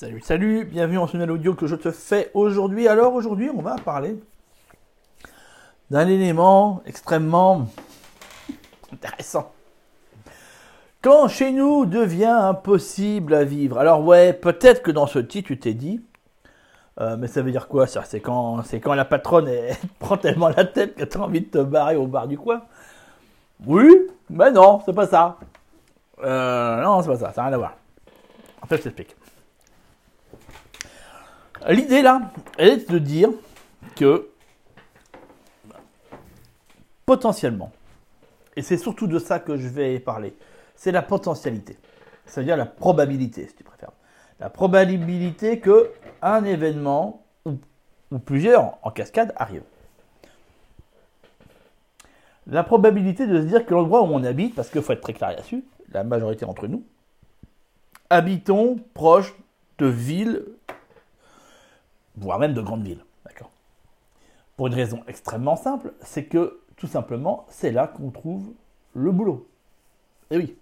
Salut, salut, bienvenue en ce nouvel audio que je te fais aujourd'hui. Alors aujourd'hui, on va parler d'un élément extrêmement intéressant. Quand chez nous devient impossible à vivre. Alors ouais, peut-être que dans ce titre, tu t'es dit, euh, mais ça veut dire quoi ça? C'est quand, la patronne prend tellement la tête que tu as envie de te barrer au bar du coin? Oui, mais non, c'est pas ça. Euh, non, c'est pas ça, ça n'a rien à voir. En fait, je t'explique. L'idée là, elle est de dire que potentiellement, et c'est surtout de ça que je vais parler, c'est la potentialité, c'est-à-dire la probabilité, si tu préfères. La probabilité que un événement ou, plusieurs en cascade arrivent. La probabilité de se dire que l'endroit où on habite, parce qu'il faut être très clair là-dessus, la majorité d'entre nous, habitons proche de villes voire même de grandes villes. D'accord Pour une raison extrêmement simple, c'est que tout simplement, c'est là qu'on trouve le boulot. Et oui,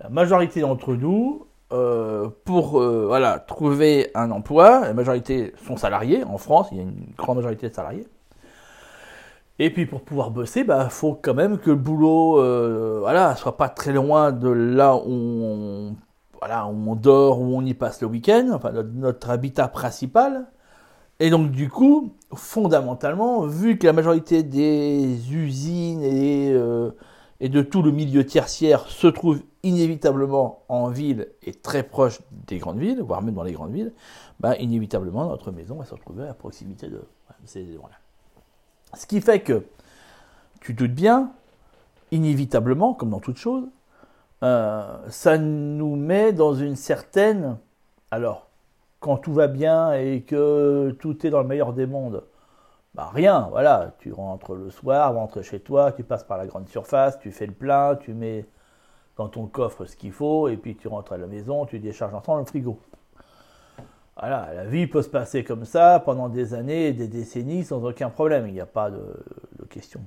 la majorité d'entre nous, euh, pour euh, voilà, trouver un emploi, la majorité sont salariés. En France, il y a une grande majorité de salariés. Et puis pour pouvoir bosser, il bah, faut quand même que le boulot euh, voilà, soit pas très loin de là où on, voilà, où on dort, où on y passe le week-end, enfin notre habitat principal. Et donc du coup, fondamentalement, vu que la majorité des usines et, euh, de tout le milieu tertiaire se trouve inévitablement en ville et très proche des grandes villes, voire même dans les grandes villes, bah, inévitablement notre maison va se retrouver à proximité de ces voilà. Ce qui fait que, tu doutes bien, inévitablement, comme dans toute chose, euh, ça nous met dans une certaine, alors, quand tout va bien et que tout est dans le meilleur des mondes. Bah rien, voilà, tu rentres le soir, rentres chez toi, tu passes par la grande surface, tu fais le plein, tu mets dans ton coffre ce qu'il faut, et puis tu rentres à la maison, tu décharges ensemble le frigo. Voilà, la vie peut se passer comme ça pendant des années et des décennies sans aucun problème, il n'y a pas de, question.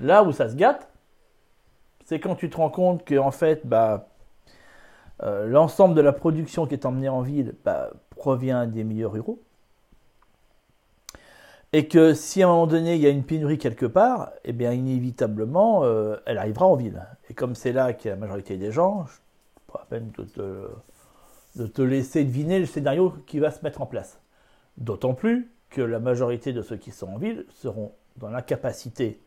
Là où ça se gâte, c'est quand tu te rends compte que en fait, bah, euh, l'ensemble de la production qui est emmenée en ville bah, provient des milieux ruraux. Et que si à un moment donné il y a une pénurie quelque part, eh bien inévitablement euh, elle arrivera en ville. Et comme c'est là qu'il la majorité des gens, je pas peine de te, de te laisser deviner le scénario qui va se mettre en place. D'autant plus que la majorité de ceux qui sont en ville seront dans l'incapacité,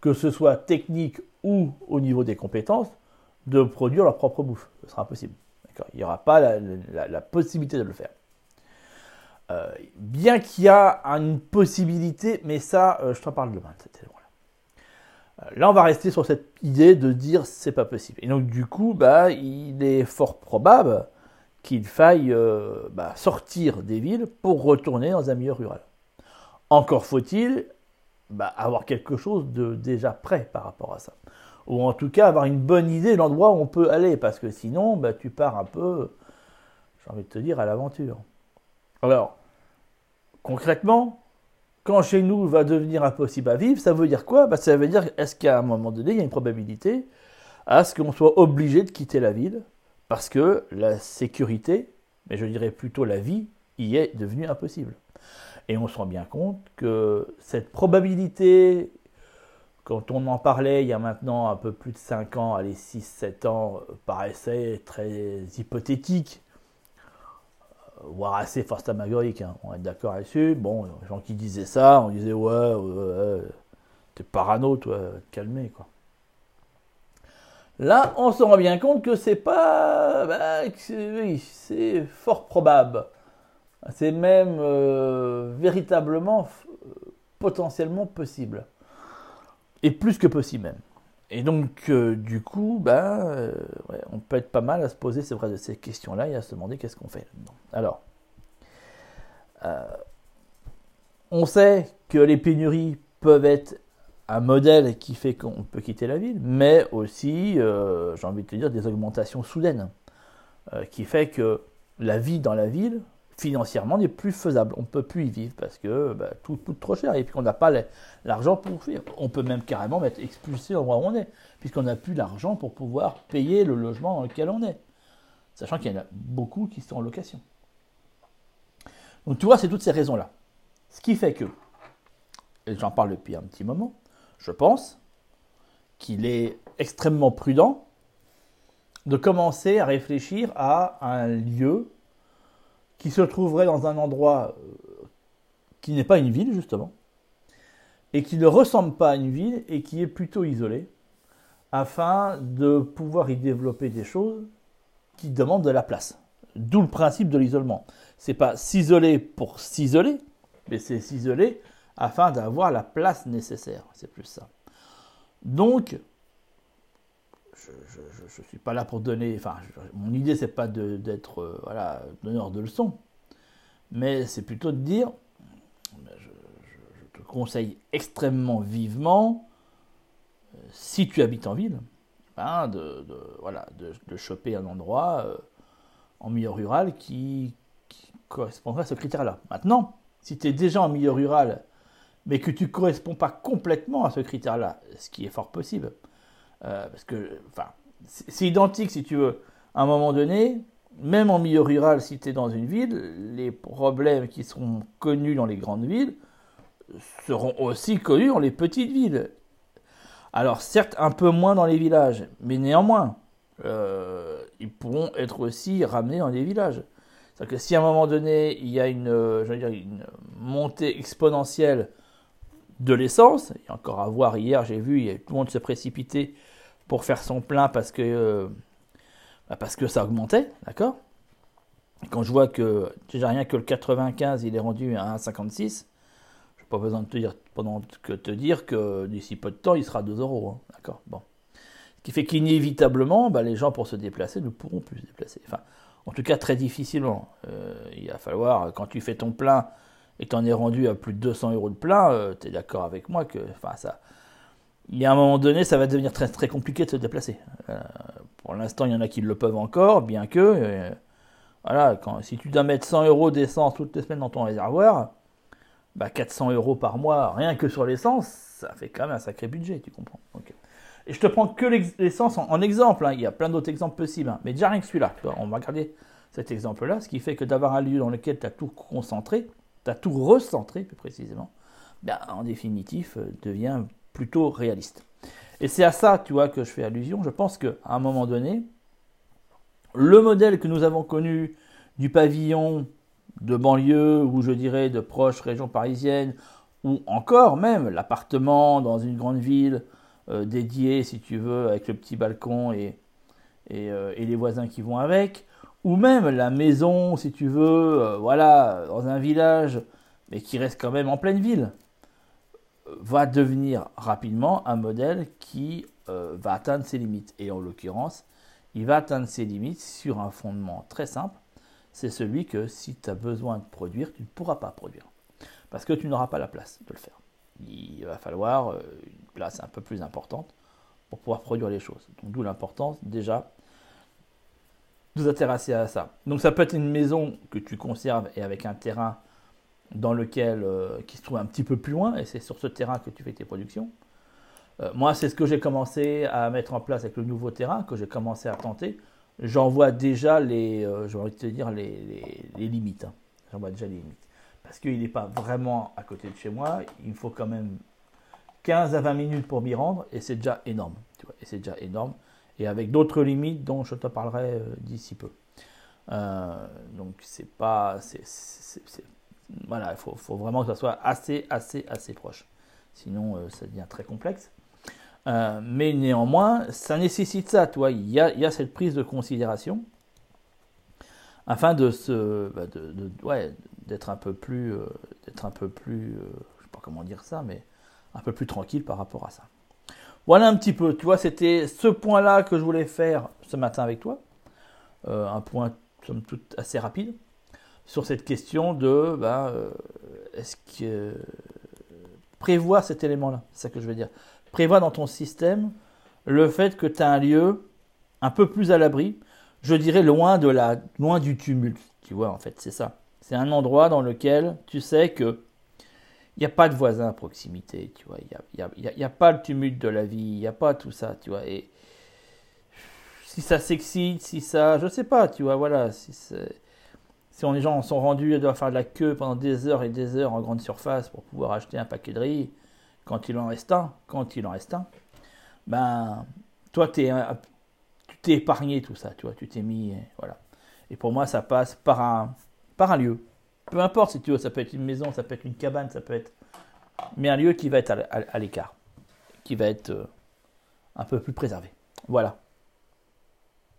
que ce soit technique ou au niveau des compétences, de produire leur propre bouffe. Ce sera impossible. Il n'y aura pas la, possibilité de le faire. Euh, bien qu'il y a une possibilité, mais ça, euh, je t'en parle demain. Euh, là, on va rester sur cette idée de dire c'est pas possible. Et donc, du coup, bah, il est fort probable qu'il faille bah, sortir des villes pour retourner dans un milieu rural. Encore faut-il bah, avoir quelque chose de déjà prêt par rapport à ça ou en tout cas avoir une bonne idée de l'endroit où on peut aller, parce que sinon, bah, tu pars un peu, j'ai envie de te dire, à l'aventure. Alors, concrètement, quand chez nous va devenir impossible à vivre, ça veut dire quoi? Bah, Ça veut dire, est-ce qu'à un moment donné, il y a une probabilité à ce qu'on soit obligé de quitter la ville, parce que la sécurité, mais je dirais plutôt la vie, y est devenue impossible. Et on se rend bien compte que cette probabilité quand on en parlait il y a maintenant un peu plus de 5 ans, allez 6-7 ans, euh, paraissait très hypothétique, euh, voire assez fantasmagorique, hein. on est d'accord là-dessus. Bon, les gens qui disaient ça, on disait ouais, ouais, t'es parano, toi, te calmer quoi. Là, on se rend bien compte que c'est pas, bah, oui, c'est fort probable. C'est même euh, véritablement, potentiellement possible et plus que possible même. Et donc, euh, du coup, bah, euh, on peut être pas mal à se poser, de ces questions-là et à se demander qu'est-ce qu'on fait Alors, euh, on sait que les pénuries peuvent être un modèle qui fait qu'on peut quitter la ville, mais aussi, j'ai envie de te dire, des augmentations soudaines, qui fait que la vie dans la ville financièrement n'est plus faisable. On ne peut plus y vivre parce que bah, tout coûte trop cher et puis on n'a pas l'argent pour vivre. On peut même carrément être expulsé au endroit où on est, puisqu'on n'a plus l'argent pour pouvoir payer le logement dans lequel on est. Sachant qu'il y en a beaucoup qui sont en location. Donc tu vois, c'est toutes ces raisons-là. Ce qui fait que, et j'en parle depuis un petit moment, je pense qu'il est extrêmement prudent de commencer à réfléchir à un lieu qui se trouverait dans un endroit euh, qui n'est pas une ville, justement, et qui ne ressemble pas à une ville et qui est plutôt isolé, afin de pouvoir y développer des choses qui demandent de la place. D'où le principe de l'isolement. C'est pas s'isoler pour s'isoler, mais c'est s'isoler afin d'avoir la place nécessaire. C'est plus ça. Donc, je ne suis pas là pour donner. Enfin, mon idée, c'est pas d'être euh, voilà, donneur de leçons, mais c'est plutôt de dire je, te conseille extrêmement vivement, euh, si tu habites en ville, ben, de, voilà, de, choper un endroit euh, en milieu rural qui, qui correspondrait à ce critère-là. Maintenant, si tu es déjà en milieu rural, mais que tu ne corresponds pas complètement à ce critère-là, ce qui est fort possible, parce que, enfin, c'est identique si tu veux. À un moment donné, même en milieu rural, si tu es dans une ville, les problèmes qui seront connus dans les grandes villes seront aussi connus dans les petites villes. Alors certes, un peu moins dans les villages, mais néanmoins, euh, ils pourront être aussi ramenés dans les villages. C'est-à-dire que si à un moment donné, il y a une, euh, dire, une montée exponentielle de l'essence, a encore à voir, hier j'ai vu, tout le monde se précipiter pour faire son plein parce que, euh, bah, parce que ça augmentait, d'accord? Quand je vois que déjà rien que le 95 il est rendu à 1,56, je n'ai pas besoin de te dire, pendant que te dire que d'ici peu de temps il sera à 2 euros, hein, d'accord? Bon. Ce qui fait qu'inévitablement, bah, les gens pour se déplacer ne pourront plus se déplacer. Enfin, en tout cas très difficilement. Euh, il va falloir, quand tu fais ton plein et que tu en es rendu à plus de 200 euros de plein, euh, tu es d'accord avec moi que enfin, ça, il y a un moment donné, ça va devenir très, très compliqué de se déplacer. Euh, pour l'instant, il y en a qui le peuvent encore, bien que, euh, voilà, si tu dois mettre 100 euros d'essence toutes les semaines dans ton réservoir, bah 400 euros par mois, rien que sur l'essence, ça fait quand même un sacré budget, tu comprends. Et je te prends que l'essence en, exemple, hein. il y a plein d'autres exemples possibles, hein. mais déjà rien que celui-là, on va regarder cet exemple-là, ce qui fait que d'avoir un lieu dans lequel tu as tout concentré, tu as tout recentré plus précisément, ben, en définitive, euh, devient plutôt réaliste. Et c'est à ça, tu vois, que je fais allusion. Je pense qu'à un moment donné, le modèle que nous avons connu du pavillon de banlieue, ou je dirais de proche région parisienne, ou encore même l'appartement dans une grande ville euh, dédié, si tu veux, avec le petit balcon et, euh, et, les voisins qui vont avec, ou même la maison, si tu veux, euh, voilà, dans un village, mais qui reste quand même en pleine ville va devenir rapidement un modèle qui euh, va atteindre ses limites. Et en l'occurrence, il va atteindre ses limites sur un fondement très simple. C'est celui que si tu as besoin de produire, tu ne pourras pas produire. Parce que tu n'auras pas la place de le faire. Il va falloir euh, une place un peu plus importante pour pouvoir produire les choses. Donc d'où l'importance déjà de vous intéresser à ça. Donc ça peut être une maison que tu conserves et avec un terrain dans lequel, euh, qui se trouve un petit peu plus loin, et c'est sur ce terrain que tu fais tes productions. Euh, moi, c'est ce que j'ai commencé à mettre en place avec le nouveau terrain, que j'ai commencé à tenter. J'en vois déjà les, euh, envie de te dire, les, limites. Hein. J'en vois déjà les limites. Parce qu'il n'est pas vraiment à côté de chez moi, il me faut quand même 15 à 20 minutes pour m'y rendre, et c'est déjà énorme. Tu vois, et c'est déjà énorme. Et avec d'autres limites dont je te parlerai d'ici peu. donc c'est pas, c'est voilà, il faut, vraiment que ça soit assez, assez, assez proche. Sinon, euh, ça devient très complexe. Euh, mais néanmoins, ça nécessite ça, toi. Il y a, cette prise de considération afin de se, bah, d'être un peu plus, euh, d'être un peu plus, je sais pas comment dire ça, mais un peu plus tranquille par rapport à ça. Voilà un petit peu, tu vois, c'était ce point-là que je voulais faire ce matin avec toi. un point, somme toute, assez rapide sur cette question de ben, euh, est-ce que prévois cet élément-là, c'est ça que je veux dire. Prévois dans ton système le fait que tu as un lieu un peu plus à l'abri, je dirais loin de la loin du tumulte, tu vois en fait, c'est ça. C'est un endroit dans lequel tu sais que il n'y a pas de voisins à proximité, tu vois, il n'y a, y a, pas le tumulte de la vie, il n'y a pas tout ça, tu vois, et si ça s'excite, si ça, je sais pas, tu vois, voilà, si c'est si les gens sont rendus à devoir faire de la queue pendant des heures et des heures en grande surface pour pouvoir acheter un paquet de riz, quand il en reste un, quand il en reste un, ben, toi, tu t'es épargné tout ça, tu vois, tu t'es mis, voilà. Et pour moi, ça passe par un, par un lieu. Peu importe si tu veux, ça peut être une maison, ça peut être une cabane, ça peut être. Mais un lieu qui va être à, l'écart, qui va être euh, un peu plus préservé. Voilà.